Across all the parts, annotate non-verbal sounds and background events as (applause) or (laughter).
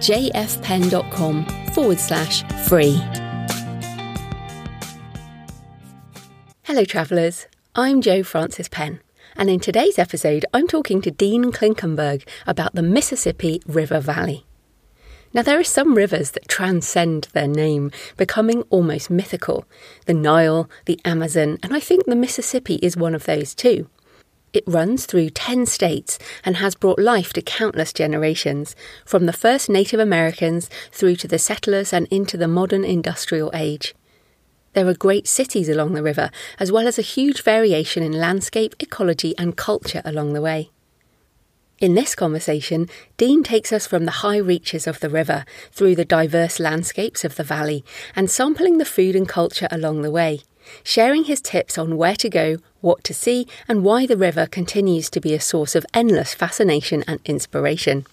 jfpenn.com forward slash free. Hello, travellers. I'm Jo Frances Penn, and in today's episode, I'm talking to Dean Klinkenberg about the Mississippi River Valley. Now, there are some rivers that transcend their name, becoming almost mythical the Nile, the Amazon, and I think the Mississippi is one of those too. It runs through 10 states and has brought life to countless generations, from the first Native Americans through to the settlers and into the modern industrial age. There are great cities along the river, as well as a huge variation in landscape, ecology, and culture along the way. In this conversation, Dean takes us from the high reaches of the river through the diverse landscapes of the valley and sampling the food and culture along the way, sharing his tips on where to go, what to see, and why the river continues to be a source of endless fascination and inspiration.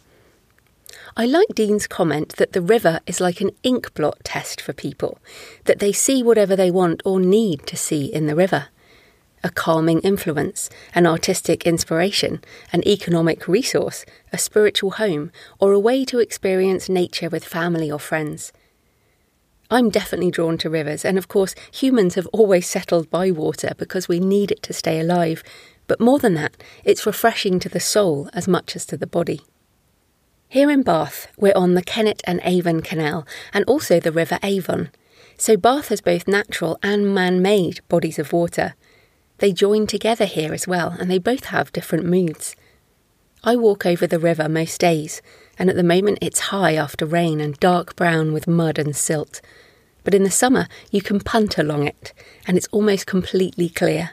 I like Dean's comment that the river is like an ink blot test for people, that they see whatever they want or need to see in the river a calming influence, an artistic inspiration, an economic resource, a spiritual home, or a way to experience nature with family or friends. I'm definitely drawn to rivers, and of course, humans have always settled by water because we need it to stay alive. But more than that, it's refreshing to the soul as much as to the body. Here in Bath, we're on the Kennet and Avon Canal and also the River Avon. So Bath has both natural and man made bodies of water. They join together here as well, and they both have different moods. I walk over the river most days, and at the moment it's high after rain and dark brown with mud and silt. But in the summer, you can punt along it, and it's almost completely clear.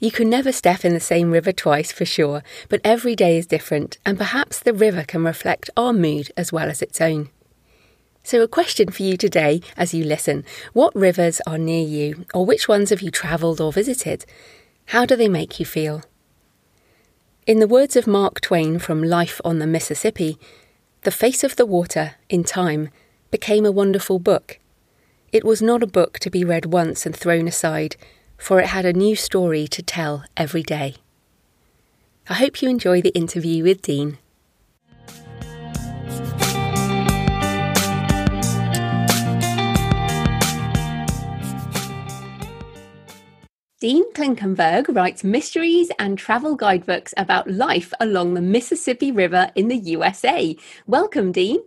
You can never step in the same river twice for sure, but every day is different, and perhaps the river can reflect our mood as well as its own. So, a question for you today as you listen What rivers are near you, or which ones have you travelled or visited? How do they make you feel? In the words of Mark Twain from Life on the Mississippi, The Face of the Water, in time, became a wonderful book. It was not a book to be read once and thrown aside, for it had a new story to tell every day. I hope you enjoy the interview with Dean. Dean Klinkenberg writes mysteries and travel guidebooks about life along the Mississippi River in the USA. Welcome, Dean.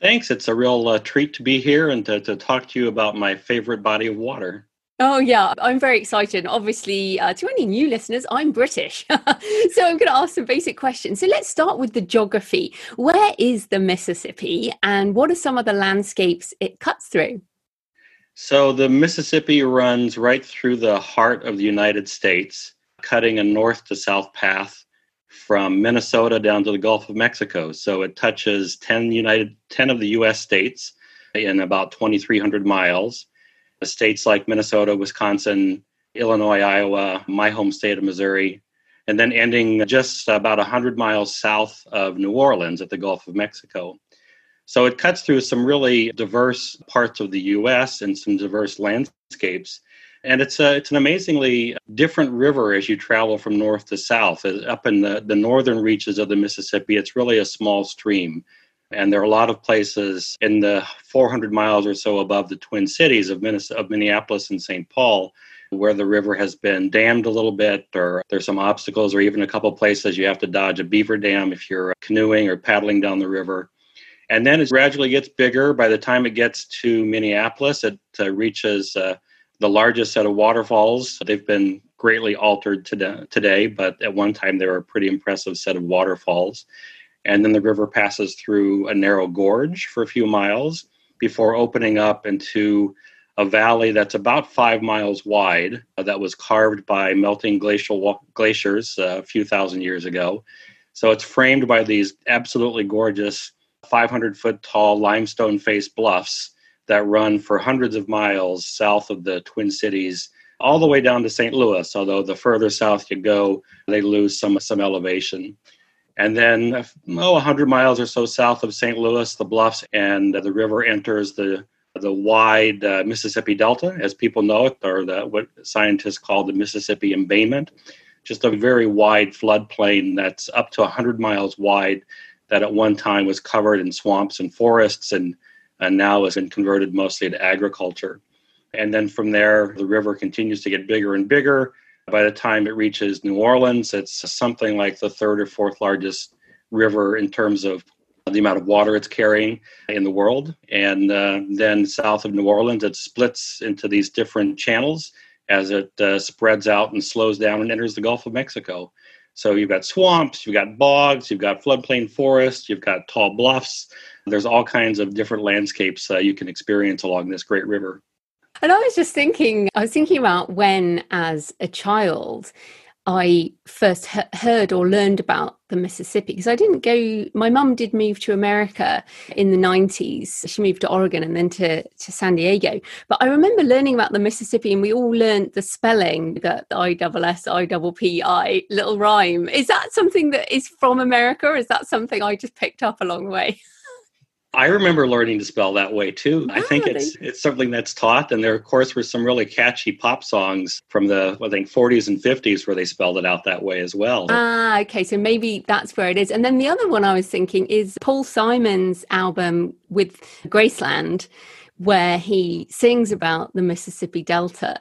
Thanks. It's a real uh, treat to be here and to, to, talk to you about my favorite body of water. Oh, yeah, I'm very excited. Obviously, uh, to any new listeners, I'm British. (laughs) so I'm going to ask some basic questions. So let's start with the geography. Where is the Mississippi and what are some of the landscapes it cuts through? So the Mississippi runs right through the heart of the United States, cutting a north to south path from Minnesota down to the Gulf of Mexico. So it touches 10 United 10 of the US states in about 2300 miles. States like Minnesota, Wisconsin, Illinois, Iowa, my home state of Missouri, and then ending just about 100 miles south of New Orleans at the Gulf of Mexico. So it cuts through some really diverse parts of the US and some diverse landscapes. And it's a, it's an amazingly different river as you travel from north to south. Uh, up in the, the northern reaches of the Mississippi, it's really a small stream. And there are a lot of places in the 400 miles or so above the Twin Cities of, of Minneapolis and St. Paul where the river has been dammed a little bit, or there's some obstacles, or even a couple places you have to dodge a beaver dam if you're canoeing or paddling down the river. And then it gradually gets bigger. By the time it gets to Minneapolis, it uh, reaches uh, the largest set of waterfalls. They've been greatly altered today, today, but at one time they were a pretty impressive set of waterfalls. And then the river passes through a narrow gorge for a few miles before opening up into a valley that's about five miles wide uh, that was carved by melting glacial glaciers uh, a few thousand years ago. So it's framed by these absolutely gorgeous 500 foot tall limestone faced bluffs that run for hundreds of miles south of the Twin Cities, all the way down to St. Louis. Although the further south you go, they lose some some elevation. And then, oh, 100 miles or so south of St. Louis, the bluffs and the river enters the the wide uh, Mississippi Delta, as people know it, or the, what scientists call the Mississippi embayment. Just a very wide floodplain that's up to 100 miles wide, that at one time was covered in swamps and forests, and, and now has been converted mostly to agriculture. And then from there, the river continues to get bigger and bigger. By the time it reaches New Orleans, it's something like the third or fourth largest river in terms of the amount of water it's carrying in the world. And uh, then south of New Orleans, it splits into these different channels as it uh, spreads out and slows down and enters the Gulf of Mexico. So you've got swamps, you've got bogs, you've got floodplain forests, you've got tall bluffs. There's all kinds of different landscapes uh, you can experience along this great river. And I was just thinking, I was thinking about when, as a child, I first he- heard or learned about the Mississippi because I didn't go. My mum did move to America in the 90s. She moved to Oregon and then to, to San Diego. But I remember learning about the Mississippi and we all learned the spelling, the I double S, I double P I, little rhyme. Is that something that is from America or is that something I just picked up along the way? (laughs) I remember learning to spell that way too. I think it's it's something that's taught, and there of course were some really catchy pop songs from the I think 40s and 50s where they spelled it out that way as well. Ah, okay, so maybe that's where it is. And then the other one I was thinking is Paul Simon's album with Graceland, where he sings about the Mississippi Delta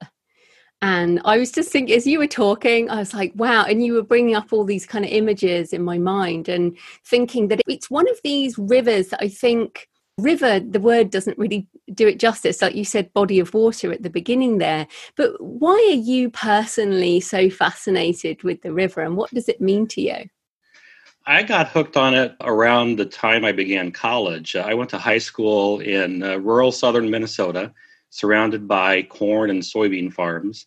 and I was just thinking, as you were talking, I was like, wow. And you were bringing up all these kind of images in my mind and thinking that it's one of these rivers that I think river the word doesn't really do it justice like you said body of water at the beginning there but why are you personally so fascinated with the river and what does it mean to you I got hooked on it around the time I began college. I went to high school in uh, rural southern Minnesota surrounded by corn and soybean farms.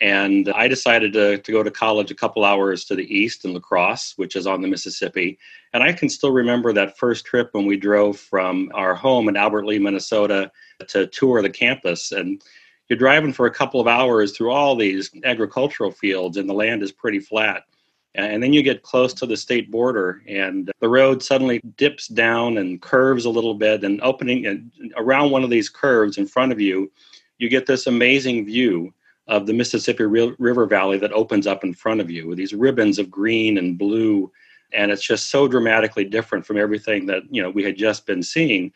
And I decided to, to go to college a couple hours to the east in La Crosse, which is on the Mississippi. And I can still remember that first trip when we drove from our home in Albert Lea, Minnesota to tour the campus. And you're driving for a couple of hours through all these agricultural fields, and the land is pretty flat. And then you get close to the state border, and the road suddenly dips down and curves a little bit. And opening and around one of these curves in front of you, you get this amazing view of the Mississippi River Valley that opens up in front of you with these ribbons of green and blue. And it's just so dramatically different from everything that you know we had just been seeing.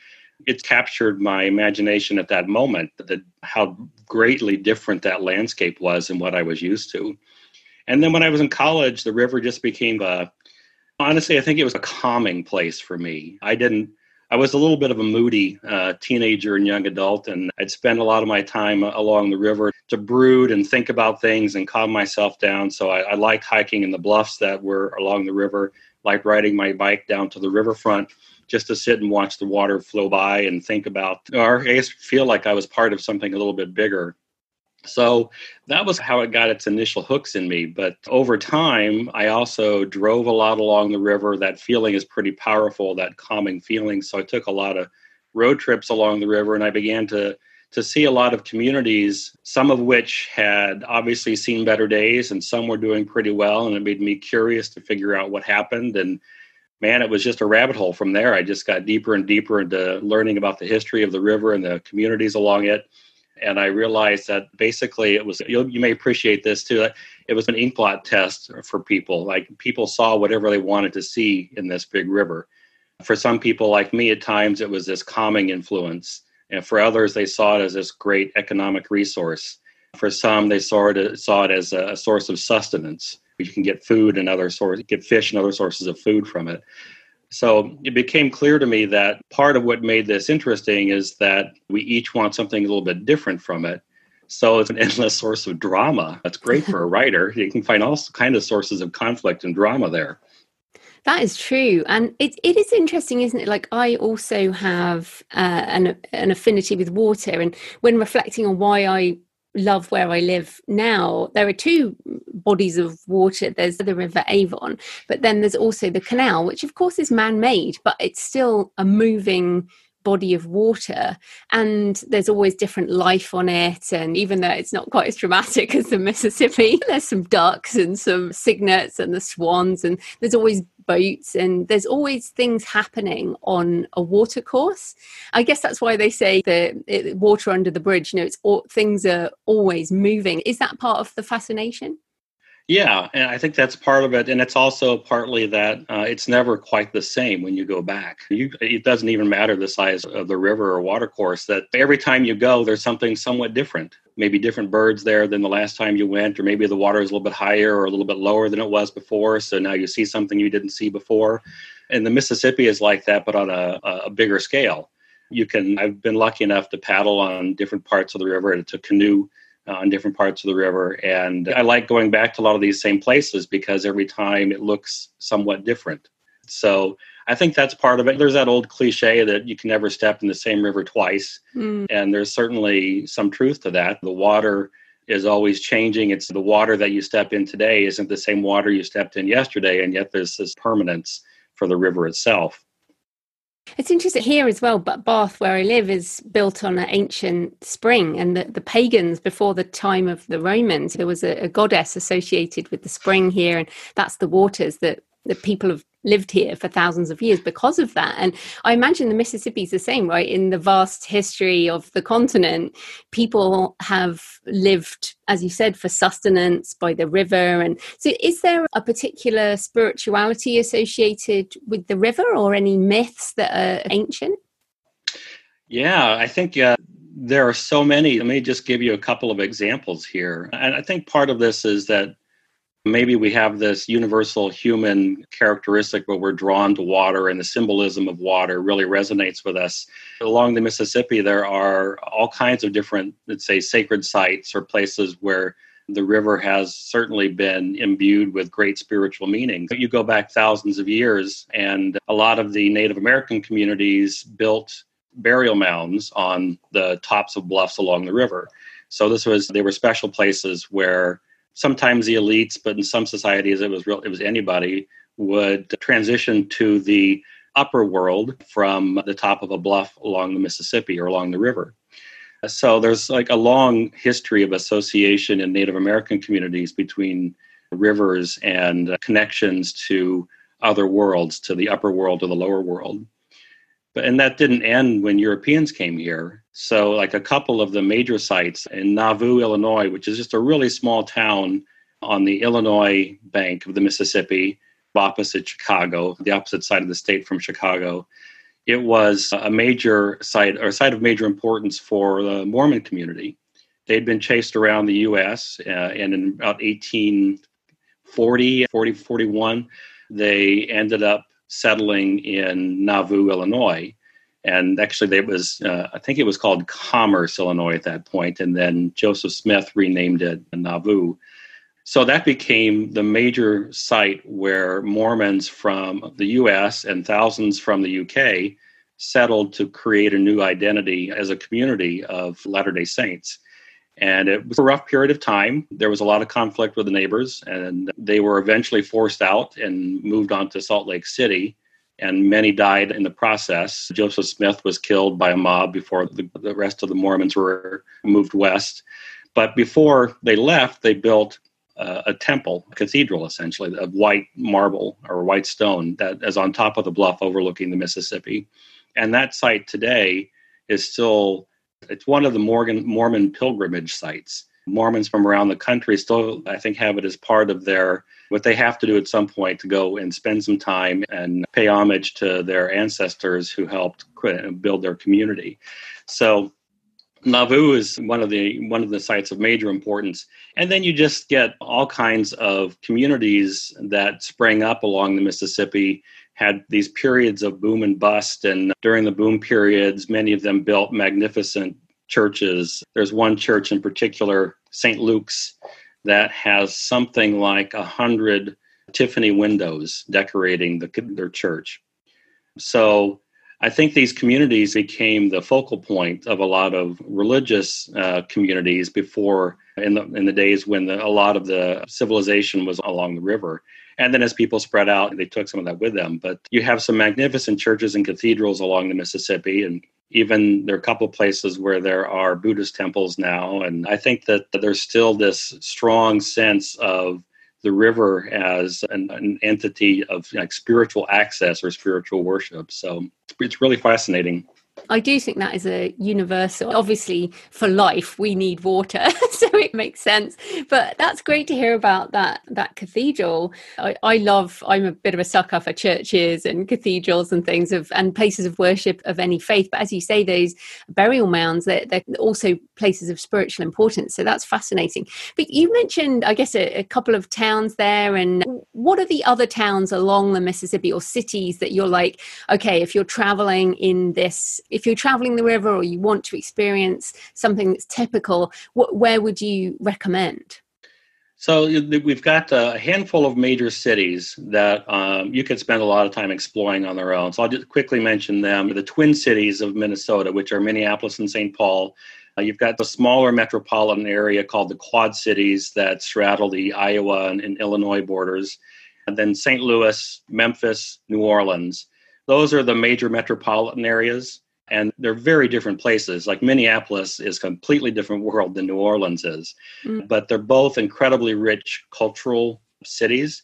It captured my imagination at that moment that how greatly different that landscape was than what I was used to. And then when I was in college, the river just became a, honestly, I think it was a calming place for me. I didn't, I was a little bit of a moody uh, teenager and young adult, and I'd spend a lot of my time along the river to brood and think about things and calm myself down. So I, I liked hiking in the bluffs that were along the river, like riding my bike down to the riverfront just to sit and watch the water flow by and think about, or I guess feel like I was part of something a little bit bigger. So that was how it got its initial hooks in me. But over time, I also drove a lot along the river. That feeling is pretty powerful, that calming feeling. So I took a lot of road trips along the river and I began to to see a lot of communities, some of which had obviously seen better days and some were doing pretty well. And it made me curious to figure out what happened. And man, it was just a rabbit hole from there. I just got deeper and deeper into learning about the history of the river and the communities along it and I realized that basically it was you may appreciate this too. It was an inkblot test for people. Like people saw whatever they wanted to see in this big river. For some people like me, at times it was this calming influence, and for others they saw it as this great economic resource. For some, they saw it saw it as a source of sustenance. You can get food and other sources, get fish and other sources of food from it. So it became clear to me that part of what made this interesting is that we each want something a little bit different from it. So it's an (laughs) endless source of drama. That's great for a writer. You can find all kinds of sources of conflict and drama there. That is true, and it it is interesting, isn't it? Like I also have uh, an an affinity with water, and when reflecting on why I love where I live now, there are two bodies of water. There's the River Avon, but then there's also the canal, which of course is man made, but it's still a moving body of water and there's always different life on it and even though it's not quite as dramatic (laughs) as the mississippi there's some ducks and some cygnets and the swans and there's always boats and there's always things happening on a water course. I guess that's why they say the water under the bridge you know it's all, things are always moving. Is that part of the fascination yeah, and I think that's part of it, and it's also partly that uh, it's never quite the same when you go back. You, it doesn't even matter the size of the river or water course. That every time you go, there's something somewhat different. Maybe different birds there than the last time you went, or maybe the water is a little bit higher or a little bit lower than it was before. So now you see something you didn't see before. And the Mississippi is like that, but on a, a bigger scale. You can. I've been lucky enough to paddle on different parts of the river and to canoe on different parts of the river. And I like going back to a lot of these same places because every time it looks somewhat different. So I think that's part of it. There's that old cliche that you can never step in the same river twice. Mm. And there's certainly some truth to that. The water is always changing. It's the water that you step in today isn't the same water you stepped in yesterday. And yet there's this permanence for the river itself. It's interesting here as well, but Bath, where I live, is built on an ancient spring. And the, the pagans, before the time of the Romans, there was a, a goddess associated with the spring here, and that's the waters that the people have lived here for thousands of years because of that. And I imagine the Mississippi is the same, right? In the vast history of the continent, people have lived, as you said, for sustenance by the river. And so, is there a particular spirituality associated with the river or any myths that are ancient? Yeah, I think uh, there are so many. Let me just give you a couple of examples here. And I think part of this is that maybe we have this universal human characteristic where we're drawn to water and the symbolism of water really resonates with us. Along the Mississippi, there are all kinds of different, let's say, sacred sites or places where the river has certainly been imbued with great spiritual meaning. You go back thousands of years, and a lot of the Native American communities built burial mounds on the tops of bluffs along the river. So this was they were special places where sometimes the elites, but in some societies it was real, it was anybody would transition to the upper world from the top of a bluff along the Mississippi or along the river. So there's like a long history of association in Native American communities between rivers and connections to other worlds, to the upper world or the lower world. But, and that didn't end when Europeans came here. So, like a couple of the major sites in Nauvoo, Illinois, which is just a really small town on the Illinois bank of the Mississippi, opposite Chicago, the opposite side of the state from Chicago. It was a major site or a site of major importance for the Mormon community. They'd been chased around the U.S. Uh, and in about 1840, 40, 41, they ended up settling in Nauvoo, Illinois. And actually, it was, uh, I think it was called Commerce, Illinois at that point, and then Joseph Smith renamed it Nauvoo. So that became the major site where Mormons from the US and thousands from the UK settled to create a new identity as a community of Latter day Saints. And it was a rough period of time. There was a lot of conflict with the neighbors, and they were eventually forced out and moved on to Salt Lake City. And many died in the process. Joseph Smith was killed by a mob before the, the rest of the Mormons were moved west. But before they left, they built uh, a temple, a cathedral essentially, of white marble or white stone that is on top of the bluff overlooking the Mississippi. And that site today is still it's one of the Morgan, Mormon pilgrimage sites. Mormons from around the country still, I think, have it as part of their what they have to do at some point to go and spend some time and pay homage to their ancestors who helped build their community. So Nauvoo is one of the one of the sites of major importance, and then you just get all kinds of communities that sprang up along the Mississippi had these periods of boom and bust. And during the boom periods, many of them built magnificent churches. There's one church in particular, St. Luke's, that has something like a hundred Tiffany windows decorating the, their church. So I think these communities became the focal point of a lot of religious uh, communities before in the in the days when the, a lot of the civilization was along the river. And then as people spread out, they took some of that with them. But you have some magnificent churches and cathedrals along the Mississippi. And Even there are a couple places where there are Buddhist temples now. And I think that there's still this strong sense of the river as an, an entity of like spiritual access or spiritual worship. So it's really fascinating. I do think that is a universal. Obviously, for life, we need water, (laughs) so it makes sense. But that's great to hear about that that cathedral. I, I, love. I'm a bit of a sucker for churches and cathedrals and things of and places of worship of any faith. But as you say, those burial mounds they're, they're also places of spiritual importance. So that's fascinating. But you mentioned, I guess, a, a couple of towns there. And what are the other towns along the Mississippi or cities that you're like, okay, if you're traveling in this if you're traveling the river or you want to experience something that's typical, what, where would you recommend? So we've got a handful of major cities that um, you could spend a lot of time exploring on their own. So I'll just quickly mention them: the Twin Cities of Minnesota, which are Minneapolis and St. Paul. Uh, you've got the smaller metropolitan area called the Quad Cities that straddle the Iowa and, and Illinois borders, and then St. Louis, Memphis, New Orleans. Those are the major metropolitan areas and they're very different places. Like minneapolis is a completely different world than new orleans is mm. but they're both incredibly rich cultural cities.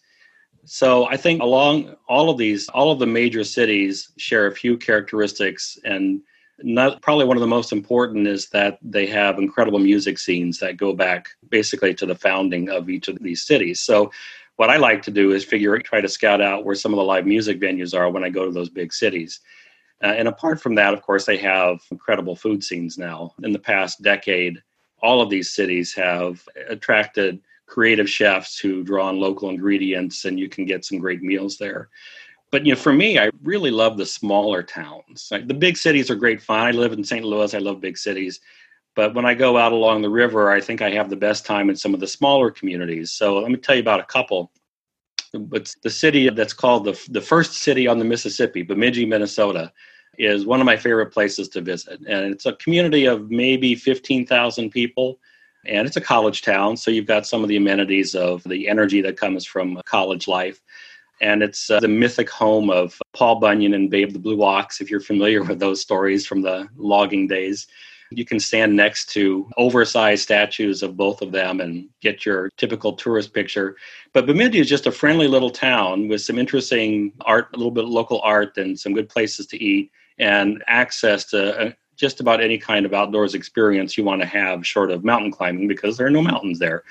So i think along all of these all of the major cities share a few characteristics and not probably one of the most important is that they have incredible music scenes that go back basically to the founding of each of these cities. So what i like to do is figure try to scout out where some of the live music venues are when i go to those big cities uh, and apart from that, of course, they have incredible food scenes now. In the past decade, all of these cities have attracted creative chefs who draw on local ingredients, and you can get some great meals there. But you know, for me, I really love the smaller towns. Like, the big cities are great fun. I live in St. Louis. I love big cities. But when I go out along the river, I think I have the best time in some of the smaller communities. So let me tell you about a couple. But the city that's called the, the first city on the Mississippi, Bemidji, Minnesota is one of my favorite places to visit. And it's a community of maybe 15,000 people. And it's a college town, so you've got some of the amenities of the energy that comes from college life. And it's uh, the mythic home of Paul Bunyan and Babe the Blue Ox, if you're familiar with those stories from the logging days. You can stand next to oversized statues of both of them and get your typical tourist picture. But Bemidji is just a friendly little town with some interesting art, a little bit of local art, and some good places to eat and access to uh, just about any kind of outdoors experience you want to have short of mountain climbing because there are no mountains there.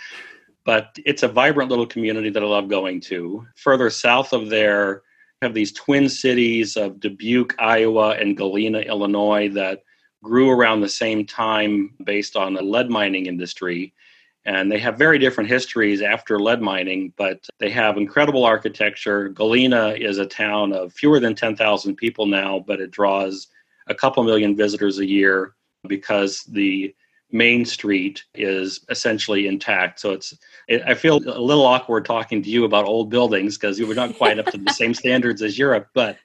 But it's a vibrant little community that I love going to. Further south of there, have these twin cities of Dubuque, Iowa, and Galena, Illinois, that grew around the same time based on the lead mining industry. And they have very different histories after lead mining, but they have incredible architecture. Galena is a town of fewer than 10,000 people now, but it draws a couple million visitors a year because the main street is essentially intact. So it's, it, I feel a little awkward talking to you about old buildings because you were not quite up to the same (laughs) standards as Europe. But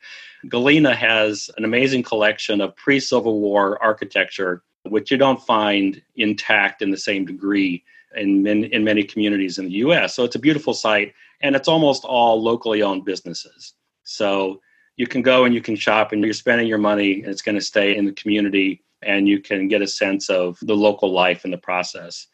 Galena has an amazing collection of pre Civil War architecture, which you don't find intact in the same degree in, in, many communities in the US. So it's a beautiful site, and it's almost all locally owned businesses. So you can go and you can shop, and you're spending your money, and it's going to stay in the community, and you can get a sense of the local life in the process.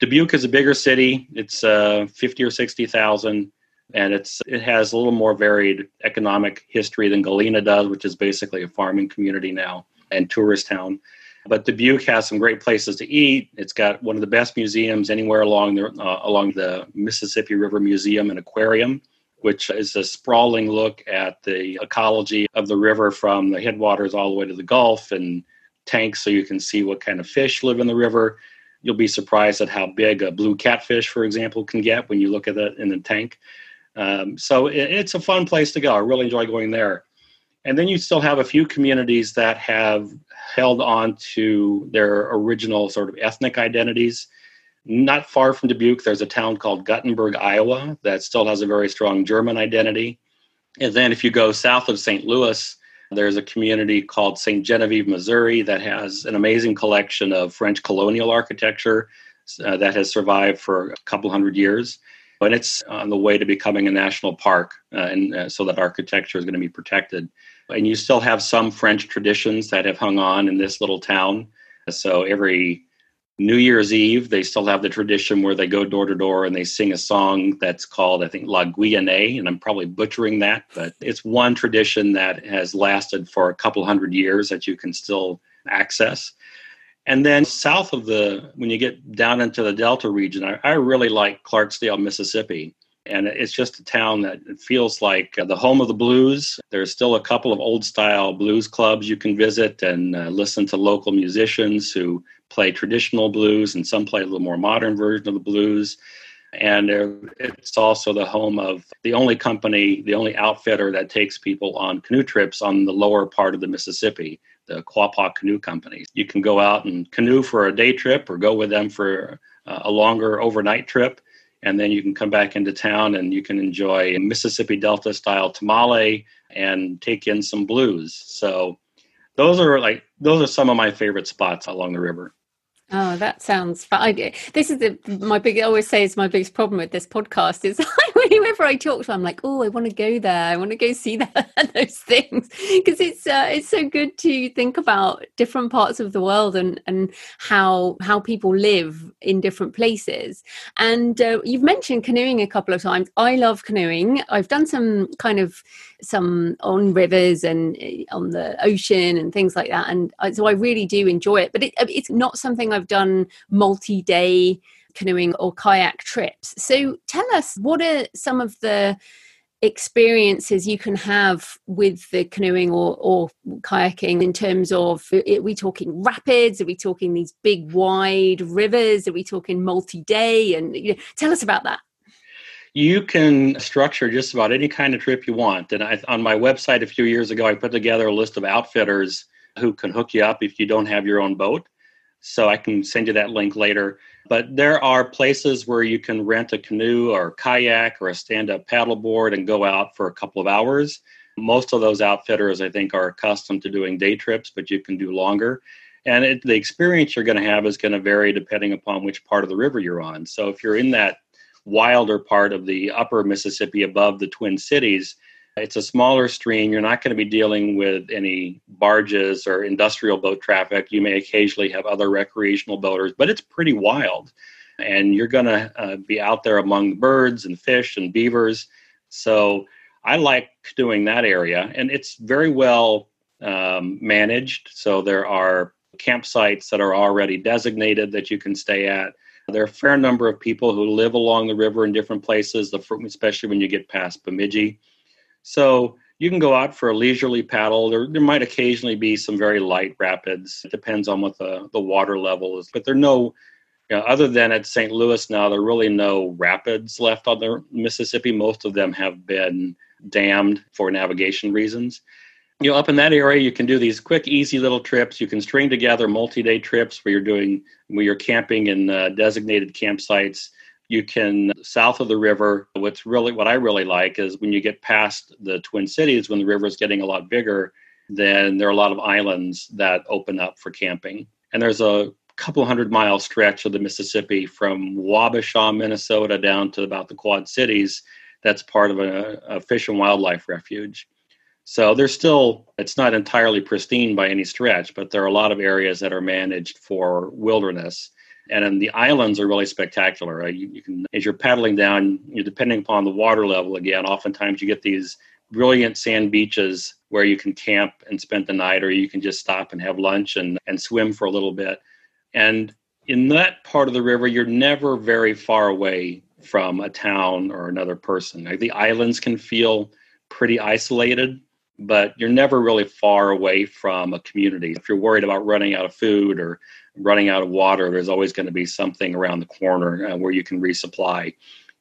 Dubuque is a bigger city. It's uh, 50 or 60,000 and it's it has a little more varied economic history than Galena does, which is basically a farming community now and tourist town. But Dubuque has some great places to eat. It's got one of the best museums anywhere along the uh, along the Mississippi River Museum and Aquarium, which is a sprawling look at the ecology of the river from the headwaters all the way to the Gulf and tanks, so you can see what kind of fish live in the river. You'll be surprised at how big a blue catfish, for example, can get when you look at it in the tank. Um, so it, it's a fun place to go. I really enjoy going there. And then you still have a few communities that have held on to their original sort of ethnic identities. Not far from Dubuque, there's a town called Guttenberg, Iowa, that still has a very strong German identity. And then if you go south of St. Louis, there's a community called St. Genevieve, Missouri, that has an amazing collection of French colonial architecture uh, that has survived for a couple hundred years. And it's on the way to becoming a national park, uh, and uh, so that architecture is going to be protected. And you still have some French traditions that have hung on in this little town. So every New Year's Eve, they still have the tradition where they go door to door and they sing a song that's called, I think, La Guyane, and I'm probably butchering that, but it's one tradition that has lasted for a couple hundred years that you can still access. And then south of the, when you get down into the Delta region, I, I really like Clarksdale, Mississippi. And it's just a town that feels like the home of the blues. There's still a couple of old style blues clubs you can visit and uh, listen to local musicians who play traditional blues, and some play a little more modern version of the blues. And it's also the home of the only company, the only outfitter that takes people on canoe trips on the lower part of the Mississippi the Quapaw Canoe Company. You can go out and canoe for a day trip or go with them for uh, a longer overnight trip. And then you can come back into town and you can enjoy Mississippi Delta style tamale and take in some blues. So those are like those are some of my favorite spots along the river. Oh, that sounds fun. This is the, my big. I always say is my biggest problem with this podcast is (laughs) whenever I talk to, I'm like, oh, I want to go there. I want to go see (laughs) that, those things because it's uh, it's so good to think about different parts of the world and and how how people live in different places. And uh, you've mentioned canoeing a couple of times. I love canoeing. I've done some kind of some on rivers and uh, on the ocean and things like that, and so I really do enjoy it. But it, it's not something I've done multi day canoeing or kayak trips. So tell us, what are some of the experiences you can have with the canoeing or, or kayaking in terms of are we talking rapids? Are we talking these big wide rivers? Are we talking multi-day? And you know, tell us about that. You can structure just about any kind of trip you want. And I, on my website a few years ago i put together a list of outfitters who can hook you up if you don't have your own boat so I can send you that link later. But there are places where you can rent a canoe or a kayak or a stand up paddleboard and go out for a couple of hours. Most of those outfitters, I think, are accustomed to doing day trips, but you can do longer. And it, the experience you're going to have is going to vary depending upon which part of the river you're on. So if you're in that wilder part of the upper Mississippi above the Twin Cities, it's a smaller stream. You're not going to be dealing with any barges or industrial boat traffic. You may occasionally have other recreational boaters, but it's pretty wild. And you're going to uh, be out there among birds and fish and beavers. So I like doing that area. And it's very well um, managed. So there are campsites that are already designated that you can stay at. There are a fair number of people who live along the river in different places, especially when you get past Bemidji. So you can go out for a leisurely paddle. There, there might occasionally be some very light rapids. It depends on what the, the water level is. But there are no, you know, other than at St. Louis now, there are really no rapids left on the Mississippi. Most of them have been dammed for navigation reasons. You know, up in that area, you can do these quick, easy little trips. You can string together multi-day trips where you're doing where you're camping in uh, designated campsites you can south of the river what's really what i really like is when you get past the twin cities when the river is getting a lot bigger then there are a lot of islands that open up for camping. And there's a couple hundred mile stretch of the mississippi from wabasha minnesota down to about the quad cities. That's part of a, a fish and wildlife refuge. So there's still it's not entirely pristine by any stretch but there are a lot of areas that are managed for wilderness and then the islands are really spectacular. Right? You, you, can, as you're paddling down, you're depending upon the water level, again, oftentimes you get these brilliant sand beaches where you can camp and spend the night, or you can just stop and have lunch and, and swim for a little bit. And in that part of the river, you're never very far away from a town or another person. Like the islands can feel pretty isolated, but you're never really far away from a community. If you're worried about running out of food or running out of water, there's always going to be something around the corner uh, where you can resupply.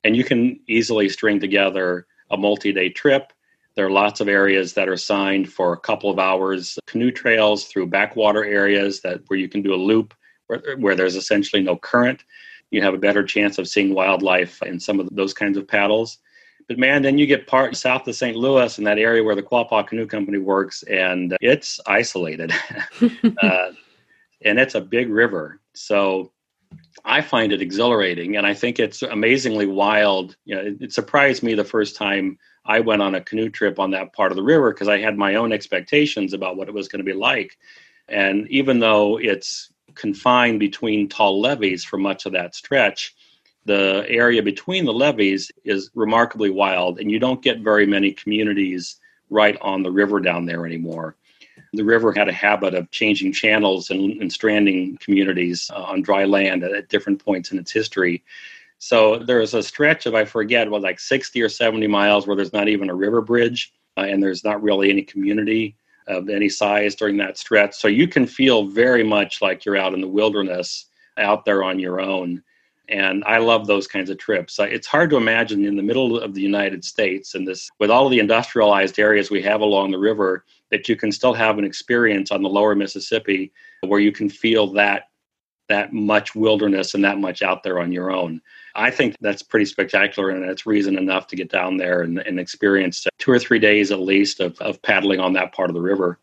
And you can easily string together a multi day trip. There are lots of areas that are signed for a couple of hours, canoe trails through backwater areas that where you can do a loop where, where there's essentially no current. You have a better chance of seeing wildlife in some of those kinds of paddles. But man, then you get part south of St. Louis in that area where the Quapaw Canoe Company works, and it's isolated. (laughs) (laughs) uh, and it's a big river. So I find it exhilarating, and I think it's amazingly wild. You know, it, it, surprised me the first time I went on a canoe trip on that part of the river because I had my own expectations about what it was going to be like. And even though it's confined between tall levees for much of that stretch, the area between the levees is remarkably wild, and you don't get very many communities right on the river down there anymore. The river had a habit of changing channels and, and stranding communities uh, on dry land at, at different points in its history. So there's a stretch of, I forget, well, like 60 or 70 miles where there's not even a river bridge uh, and there's not really any community of any size during that stretch. So you can feel very much like you're out in the wilderness out there on your own. And I love those kinds of trips. It's hard to imagine in the middle of the United States and this, with all the industrialized areas we have along the river, that you can still have an experience on the lower Mississippi where you can feel that that much wilderness and that much out there on your own. I think that's pretty spectacular, and that's reason enough to get down there and, and experience two or three days at least of, of paddling on that part of the river.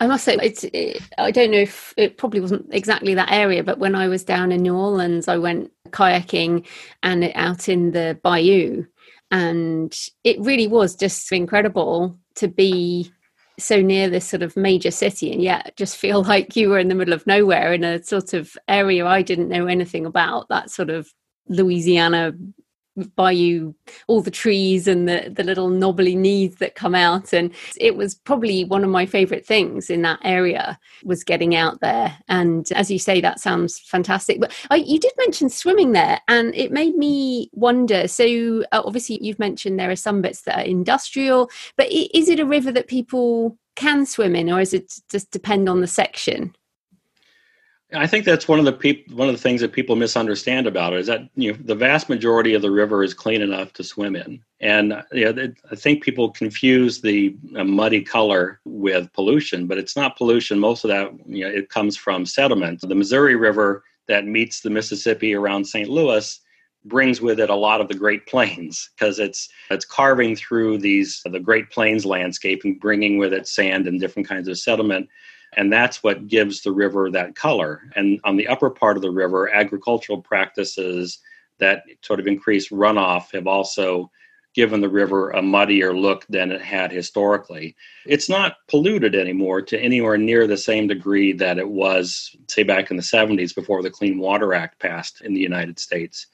I must say, it's. It, I don't know if it probably wasn't exactly that area, but when I was down in New Orleans, I went kayaking and out in the bayou, and it really was just incredible to be so near this sort of major city and yet just feel (laughs) like you were in the middle of nowhere in a sort of area I didn't know anything about that sort of Louisiana bayou all the trees and the the little knobbly knees that come out. And it was probably one of my favorite things in that area was getting out there. And as you say that sounds fantastic. But I, you did mention swimming there and it made me wonder. So uh, obviously you've mentioned there are some bits that are industrial but is it a river that people can swim in or is it just depend on the section I think that's one of the peop- one of the things that people misunderstand about it is that you know the vast majority of the river is clean enough to swim in, and you know, I think people confuse the uh, muddy color with pollution, but it's not pollution. Most of that you know it comes from sediment. The Missouri River that meets the Mississippi around St. Louis brings with it a lot of the Great Plains because it's it's carving through these the Great Plains landscape and bringing with it sand and different kinds of sediment and that's what gives the river that color. And on the upper part of the river, agricultural practices that sort of increase runoff have also given the river a muddier look than it had historically. It's not polluted anymore to anywhere near the same degree that it was, say, back in the 70s before the Clean Water Act passed in the United States.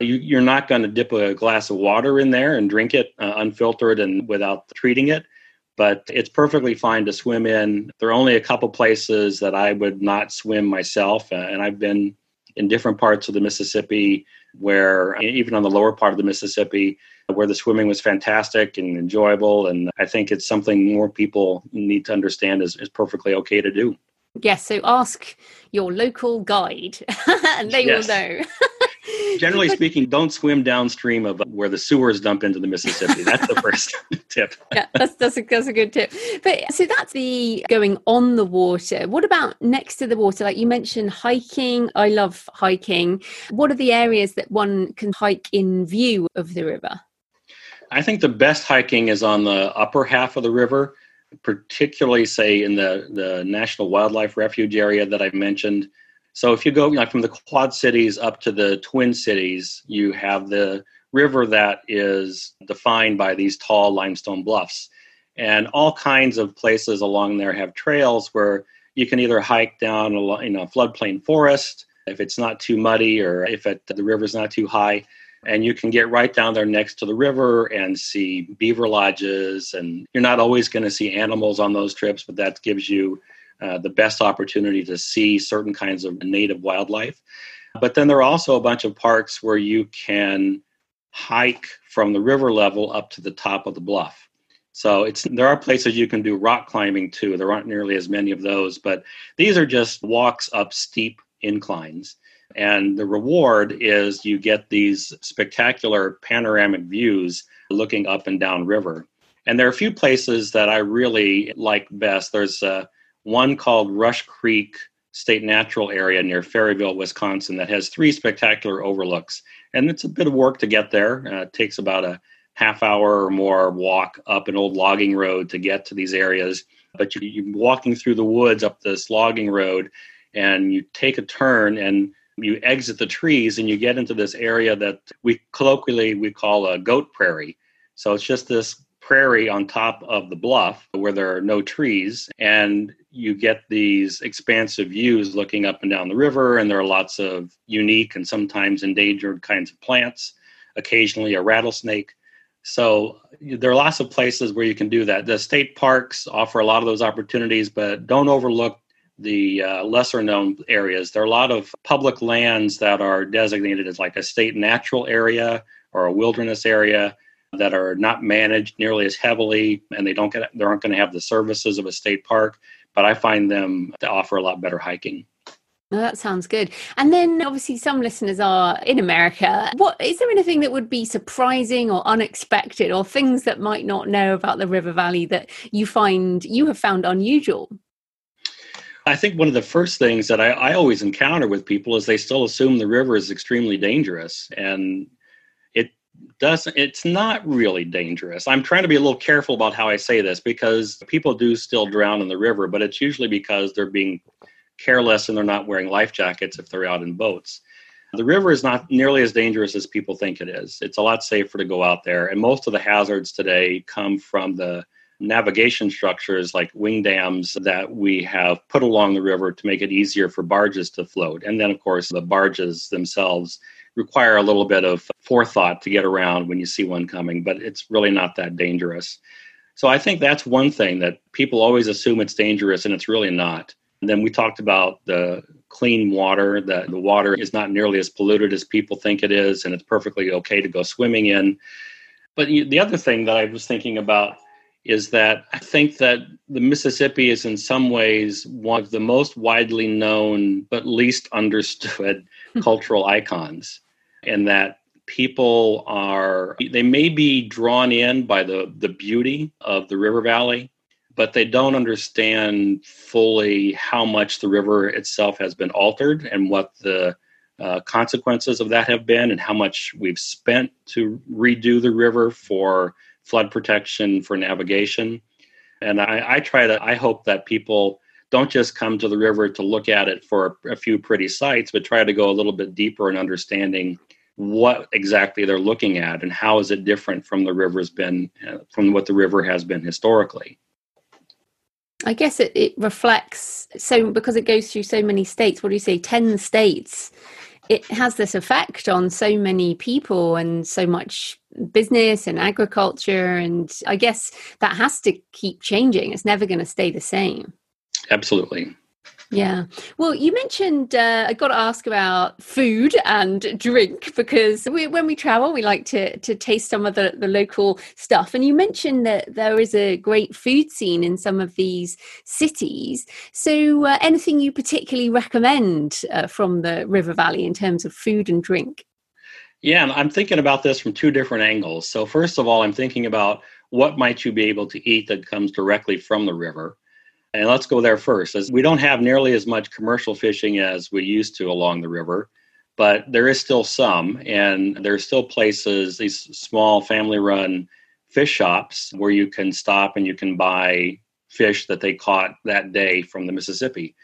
You, are not going to dip a glass of water in there and drink it uh, unfiltered and without treating it but it's perfectly fine to swim in. There are only a couple places that I would not swim myself, uh, and I've been in different parts of the Mississippi where, even on the lower part of the Mississippi, where the swimming was fantastic and enjoyable. And I think it's something more people need to understand is, is perfectly okay to do. Yes, so ask your local guide (laughs) and they yes. will know. (laughs) Generally speaking, don't swim downstream of where the sewers dump into the Mississippi. That's the first (laughs) tip. yeah, that's that's a, that's a good tip. But so that's the going on the water. What about next to the water? Like you mentioned hiking. I love hiking. What are the areas that one can hike in view of the river? I think the best hiking is on the upper half of the river, particularly say in the the National Wildlife Refuge area that I mentioned so if you go like from the Quad Cities up to the Twin Cities, you have the river that is defined by these tall limestone bluffs. And all kinds of places along there have trails where you can either hike down a you know, floodplain forest if it's not too muddy or if it, the river's not too high. And you can get right down there next to the river and see beaver lodges. And you're not always going to see animals on those trips, but that gives you uh, the best opportunity to see certain kinds of native wildlife. But then there are also a bunch of parks where you can hike from the river level up to the top of the bluff. So it's there are places you can do rock climbing too. There aren't nearly as many of those, but these are just walks up steep inclines. And the reward is you get these spectacular panoramic views looking up and down river. And there are a few places that I really like best. There's uh, one called Rush Creek State Natural Area near Ferryville, Wisconsin, that has three spectacular overlooks. And it's a bit of work to get there. Uh, it takes about a half hour or more walk up an old logging road to get to these areas. But you, you're walking through the woods up this logging road, and you take a turn and you exit the trees and you get into this area that we colloquially we call a goat prairie So it's just this prairie on top of the bluff where there are no trees and you get these expansive views looking up and down the river and there are lots of unique and sometimes endangered kinds of plants occasionally a rattlesnake. So there are lots of places where you can do that. The state parks offer a lot of those opportunities but don't overlook the uh, lesser known areas. There are a lot of public lands that are designated as like a state natural area or a wilderness area that are not managed nearly as heavily and they don't get they aren't going to have the services of a state park but i find them to offer a lot better hiking no, that sounds good. And then obviously some listeners are in America. What is there anything that would be surprising or unexpected or things that might not know about the River Valley that you find you have found unusual? I think one of the first things that I, I always encounter with people is they still assume the river is extremely dangerous. And doesn't it's not really dangerous. I'm trying to be a little careful about how I say this because people do still drown in the river, but it's usually because they're being careless and they're not wearing life jackets if they're out in boats. The river is not nearly as dangerous as people think it is. It's a lot safer to go out there, and most of the hazards today come from the navigation structures like wing dams that we have put along the river to make it easier for barges to float. And then, of course, the barges themselves require a little bit of forethought to get around when you see one coming, but it's really not that dangerous. So I think that's one thing that people always assume it's dangerous and it's really not. And then we talked about the clean water, that the water is not nearly as polluted as people think it is, and it's perfectly okay to go swimming in. But the other thing that I was thinking about is that I think that the Mississippi is in some ways one of the most widely known but least understood (laughs) cultural icons and that people are they may be drawn in by the the beauty of the river valley but they don't understand fully how much the river itself has been altered and what the uh, consequences of that have been and how much we've spent to redo the river for flood protection for navigation. And I, I try to i hope that people don't just come to the river to look at it for a few pretty sights but try to go a little bit deeper in understanding what exactly they're looking at and how is it different from the river's been uh, from what the river has been historically. I guess it, it reflects so because it goes through so many states what do you say 10 states it has this effect on so many people and so much business and agriculture and i guess that has to keep changing. It's never going to stay the same. Absolutely yeah. Well, you mentioned uh, I got to ask about food and drink because we, when we travel, we like to to taste some of the, the local stuff. And you mentioned that there is a great food scene in some of these cities. So, uh, anything you particularly recommend uh, from the River Valley in terms of food and drink? Yeah, I'm thinking about this from two different angles. So, first of all, I'm thinking about what might you be able to eat that comes directly from the river. And let's go there first. As we don't have nearly as much commercial fishing as we used to along the river, but there is still some, and there's still places, these small family run fish shops where you can stop and you can buy fish that they caught that day from the Mississippi.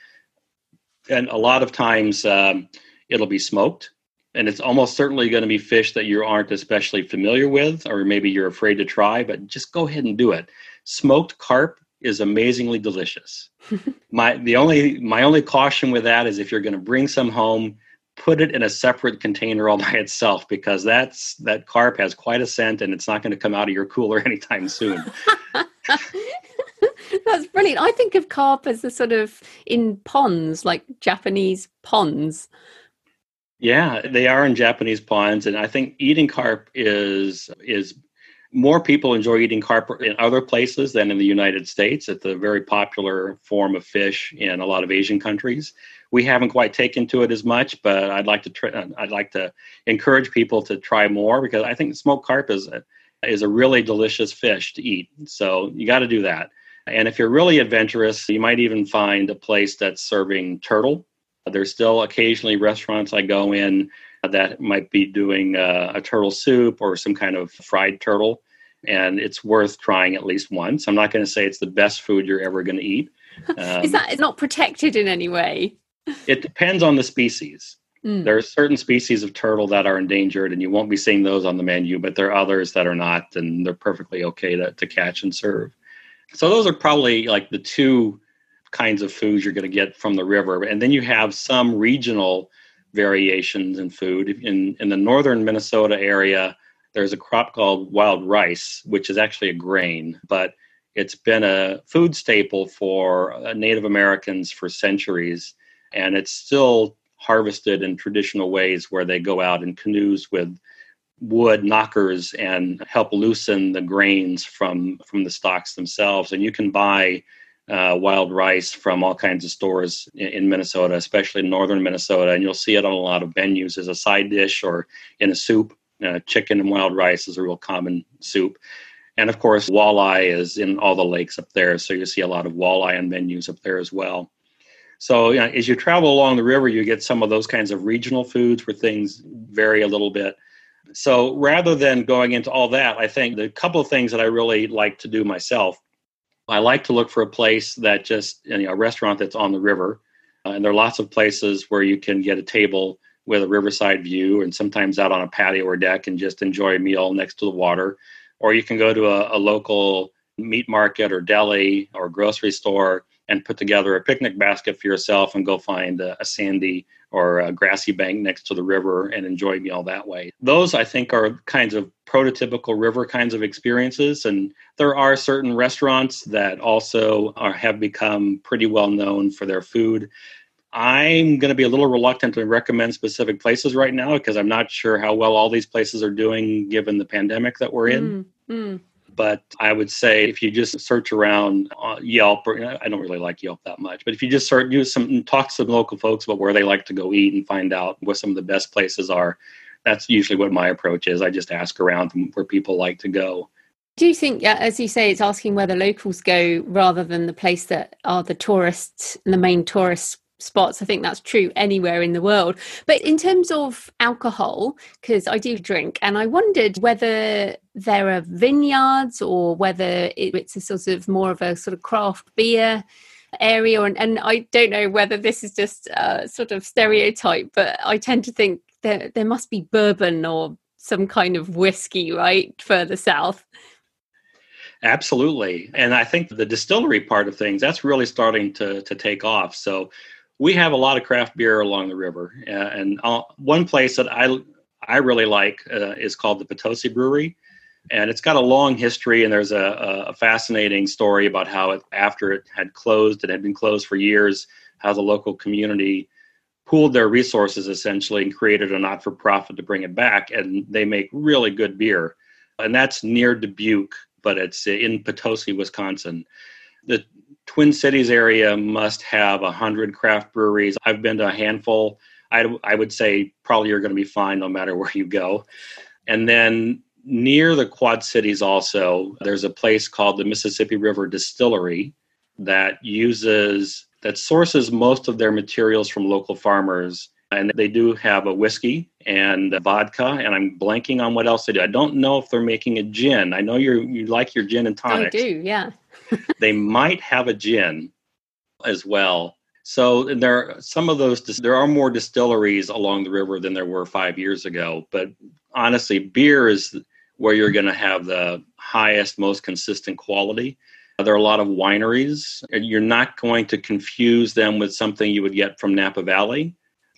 And a lot of times um, it'll be smoked, and it's almost certainly going to be fish that you aren't especially familiar with, or maybe you're afraid to try, but just go ahead and do it. Smoked carp is amazingly delicious. (laughs) my the only my only caution with that is if you're going to bring some home, put it in a separate container all (laughs) by itself because that's that carp has quite a scent and it's not going to come out of your cooler (laughs) anytime soon. that's brilliant. I think of carp as the sort of in ponds, like Japanese ponds. Yeah, they are in Japanese ponds, and I think eating carp is is more people enjoy eating carp in other places than in the United States. It's a very popular form of fish in a lot of Asian countries. We haven't quite taken to it as much, but I'd like to I'd like to encourage people to try more because I think smoked carp is a, is a really delicious fish to eat. So you got to do that. And if you're really adventurous, you might even find a place that's serving turtle. There's still occasionally restaurants I go in that might be doing uh, a turtle soup or some kind of fried turtle. And it's worth trying at least once. I'm not going to say it's the best food you're ever going to eat. (laughs) Um, Is that it's not protected in any way? (laughs) it depends on the species. Mm. There are certain species of turtle that are endangered, and you won't be seeing those on the menu, but there are others that are not, and they're perfectly okay to, to catch and serve. So, those are probably like the two kinds of foods you're going to get from the river. And then you have some regional variations in food. In, in the northern Minnesota area, there's a crop called wild rice, which is actually a grain, but it's been a food staple for uh, Native Americans for centuries, and it's still harvested in traditional ways where they go out in canoes with wood knockers and help loosen the grains from from the stalks themselves. And you can buy uh, wild rice from all kinds of stores in, in, Minnesota, especially in northern Minnesota, and you'll see it on a lot of menus as a side dish or in a soup. Uh, chicken and wild rice is a real common soup. And of course, walleye is in all the lakes up there, so you see a lot of walleye on menus up there as well. So, you know, as you travel along the river, you get some of those kinds of regional foods where things vary a little bit. So, rather than going into all that, I think the couple of things that I really like to do myself, I like to look for a place that just, you know, a restaurant that's on the river. Uh, and there are lots of places where you can get a table with a riverside view and sometimes out on a patio or deck and just enjoy a meal next to the water or you can go to a, a local meat market or deli or grocery store and put together a picnic basket for yourself and go find a, a, sandy or a grassy bank next to the river and enjoy a meal that way. Those, I think, are kinds of prototypical river kinds of experiences. And there are certain restaurants that also are, have become pretty well known for their food. I'm going to be a little reluctant to recommend specific places right now because I'm not sure how well all these places are doing given the pandemic that we're in. Mm, mm. But I would say if you just search around uh, Yelp, or I don't really like Yelp that much, but if you just start use some talk to some local folks about where they like to go eat and find out what some of the best places are, that's usually what my approach is. I just ask around where people like to go. Do you think, as you say, it's asking where the locals go rather than the place that are the tourists, the main tourist spots. I think that's true anywhere in the world. But in terms of alcohol, because I do drink, and I wondered whether there are vineyards or whether it's a sort of more of a sort of craft beer area. And, and I don't know whether this is just a sort of stereotype, but I tend to think there, there must be bourbon or some kind of whiskey, right, further south. Absolutely. And I think the distillery part of things, that's really starting to, to take off. So we have a lot of craft beer along the river, uh, and uh, one place that I I really like uh, is called the Potosi Brewery, and it's got a long history. And there's a, a fascinating story about how it after it had closed, it had been closed for years, how the local community pooled their resources essentially and created a not for profit to bring it back, and they make really good beer, and that's near Dubuque, but it's in Potosi, Wisconsin. The Twin Cities area must have a hundred craft breweries. I've been to a handful. I, I would say probably you're going to be fine no matter (laughs) where you go. And then near the Quad Cities, also, there's a place called the Mississippi River Distillery that uses that sources most of their materials from local farmers. And they do have a whiskey and a vodka, and I'm blanking on what else they do. I don't know if they're making a gin. I know you you like your gin and tonic. I do, yeah they might have a gin as well. So there are some of those there are more distilleries along the river than there were 5 years ago, but honestly beer is where you're going to have the highest most consistent quality. There are a lot of wineries. You're not going to confuse them with something you would get from Napa Valley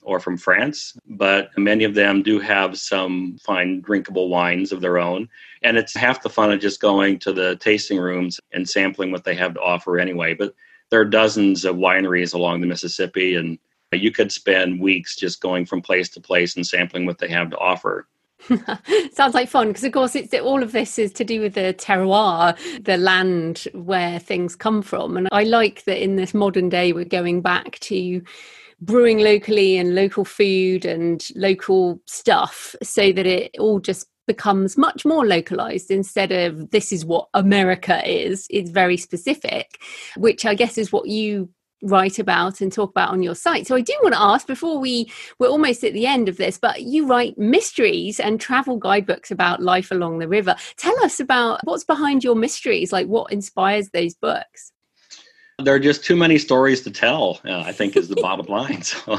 or from France, but many of them do have some fine drinkable wines of their own. And it's half the fun of just going to the tasting rooms and sampling what they have to offer anyway. But there are dozens of wineries along the Mississippi, and you could spend weeks just going from place to place and sampling what they have to offer. (laughs) Sounds like fun because, of course, it's all of this is to do with the terroir, the land where things come from. And I like that in this modern day, we're going back to brewing locally and local food and local stuff so that it all just becomes much more localized instead of this is what America is. It's very specific, which I guess is what you write about and talk about on your site. So I do want to ask before we we're almost at the end of this, but you write mysteries and travel guidebooks about life along the river. Tell us about what's behind your mysteries, like what inspires those books there are just too many stories to tell uh, i think is the bottom line (laughs) so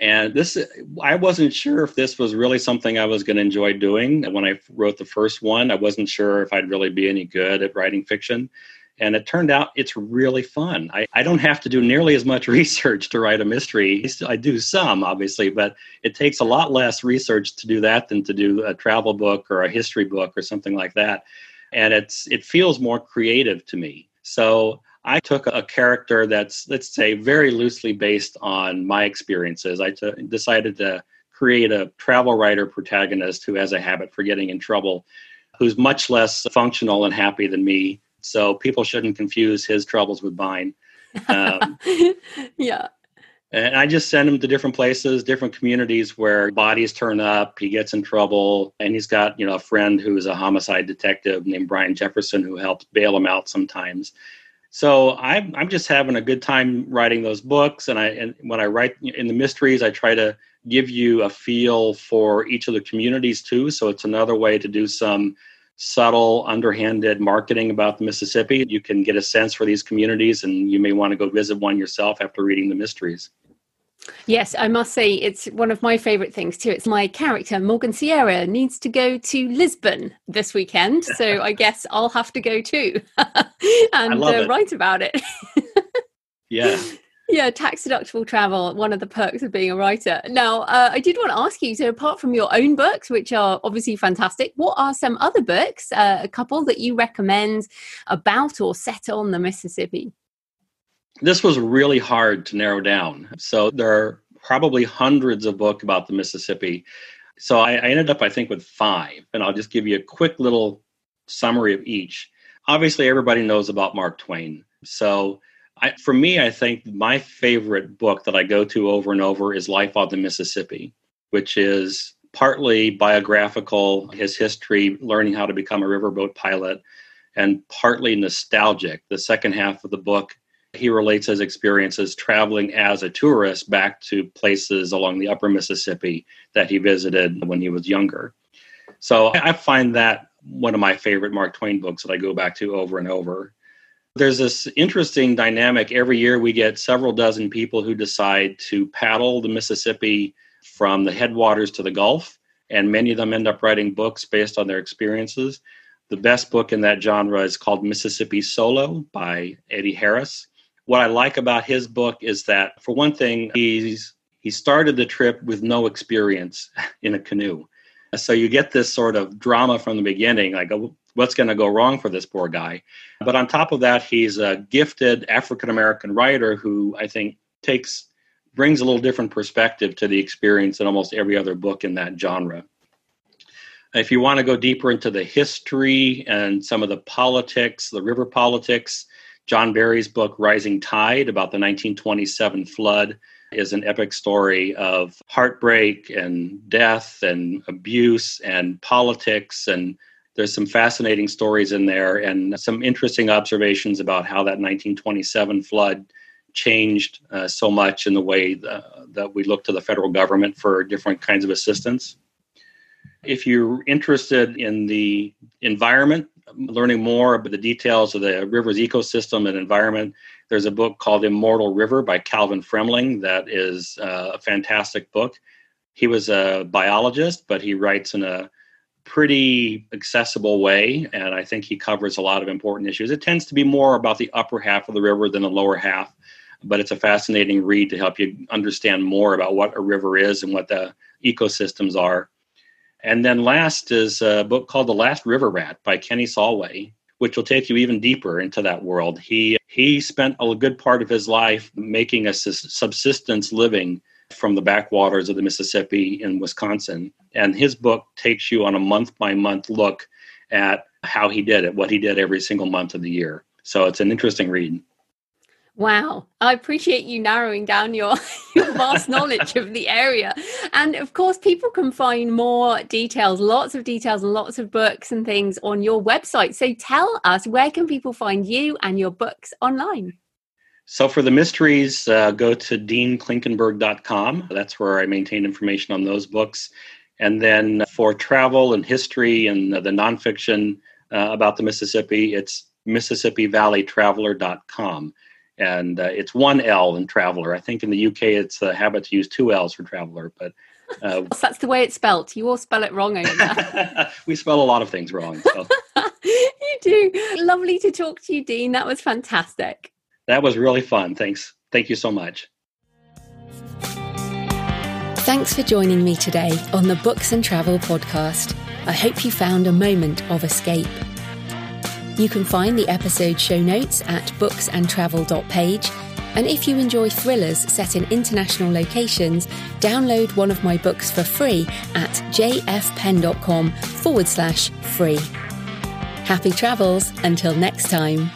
And this, I wasn't sure if this was really something I was going to enjoy doing. When I wrote the first one, I wasn't sure if I'd really be any good at writing fiction. And it turned out it's really fun. I, I don't have to do nearly as much (laughs) research to write a mystery. I do some, obviously, but it takes a lot less research to do that than to do a travel book or a history book or something like that. And it's it feels more creative to me. So I took a character that's, let's say, very loosely based on my experiences. I t- decided to create a travel writer protagonist who has a habit for getting in trouble, who's much less functional and happy than me so people shouldn't confuse his troubles with mine. Um, (laughs) yeah. And I just send him to different places, different communities where bodies turn up. He gets in trouble, and he's got you know a friend who's a homicide detective named Brian Jefferson who helps bail him out sometimes. So I'm I'm just having a good time writing those books, and I and when I write in the mysteries, I try to give you a feel for each of the communities too. So it's another way to do some subtle, underhanded marketing about the Mississippi. You can get a sense for these communities, and you may want to go visit one yourself after reading the mysteries. Yes, I must say it's one of my favorite things too. It's my character, Morgan Sierra, needs to go to Lisbon this weekend. (laughs) So I guess I'll have to go too (laughs) and uh, write about it. (laughs) yeah. Yeah, tax deductible travel, one of the perks of being a writer. Now, uh, I did want to ask you so, apart from your own books, which are obviously fantastic, what are some other books, uh, a couple that you recommend about or set on the Mississippi? This was really hard to narrow down. So, there are probably hundreds of books about the Mississippi. So, I, I ended up, I think, with five, and I'll just give you a quick little summary of each. Obviously, everybody knows about Mark Twain. So, I, for me, I think my favorite book that I go to over and over is Life on the Mississippi, which is partly biographical, his history, learning how to become a riverboat pilot, and partly nostalgic. The second half of the book, he relates his experiences traveling as a tourist back to places along the upper Mississippi that he visited when he was younger. So I find that one of my favorite Mark Twain books that I go back to over and over. There's this interesting dynamic. Every year, we get several dozen people who decide to paddle the Mississippi from the headwaters to the Gulf, and many of them end up writing books based on their experiences. The best book in that genre is called Mississippi Solo by Eddy Harris. What I like about his book is that, for one thing, he's he started the trip with no experience in a canoe. So you get this sort of drama from the beginning, like oh, what's going to go wrong for this poor guy. But on top of that, he's a gifted African American writer who I think takes brings a little different perspective to the experience than almost every other book in that genre. If you want to go deeper into the history and some of the politics, the river politics, John Barry's book Rising Tide about the 1927 flood is an epic story of heartbreak and death and abuse and politics and there's some fascinating stories in there and some interesting observations about how that 1927 flood changed uh, so much in the way the, that we look to the federal government for different kinds of assistance. If you're interested in the environment, learning more about the details of the river's ecosystem and environment, there's a book called Immortal River by Calvin Fremling that is uh, a fantastic book. He was a biologist, but he writes in a pretty accessible way, and I think he covers a lot of important issues. It tends to be more about the upper half of the river than the lower half, but it's a fascinating read to help you understand more about what a river is and what the ecosystems are. And then last is a book called The Last River Rat by Kenny Salwey, which will take you even deeper into that world. He he spent a good part of his life making a subsistence living from the backwaters of the Mississippi in Wisconsin. And his book takes you on a month by month look at how he did it, what he did every single month of the year. So it's an interesting read. Wow, I appreciate you narrowing down your, (laughs) your vast knowledge of the area. And of course, people can find more details, lots of details, and lots of books and things on your website. So tell us, where can people find you and your books online? So for the mysteries, uh, go to deanklinkenberg.com. That's where I maintain information on those books. And then for travel and history and the nonfiction uh, about the Mississippi, it's MississippiValleyTraveler.com. and uh, it's one L in traveler. I think in the UK it's a habit to use two L's for traveler, but uh, (laughs) that's the way it's spelt. You all spell it wrong over there. (laughs) we spell a lot of things wrong. So. (laughs) you do. Lovely to talk to you, Dean. That was fantastic. That was really fun. Thanks. Thank you so much. Thanks for joining me today on the Books and Travel podcast. I hope you found a moment of escape. You can find the episode show notes at booksandtravel.page. And if you enjoy thrillers set in international locations, download one of my books for free at jfpenn.com forward slash free. Happy travels until next time.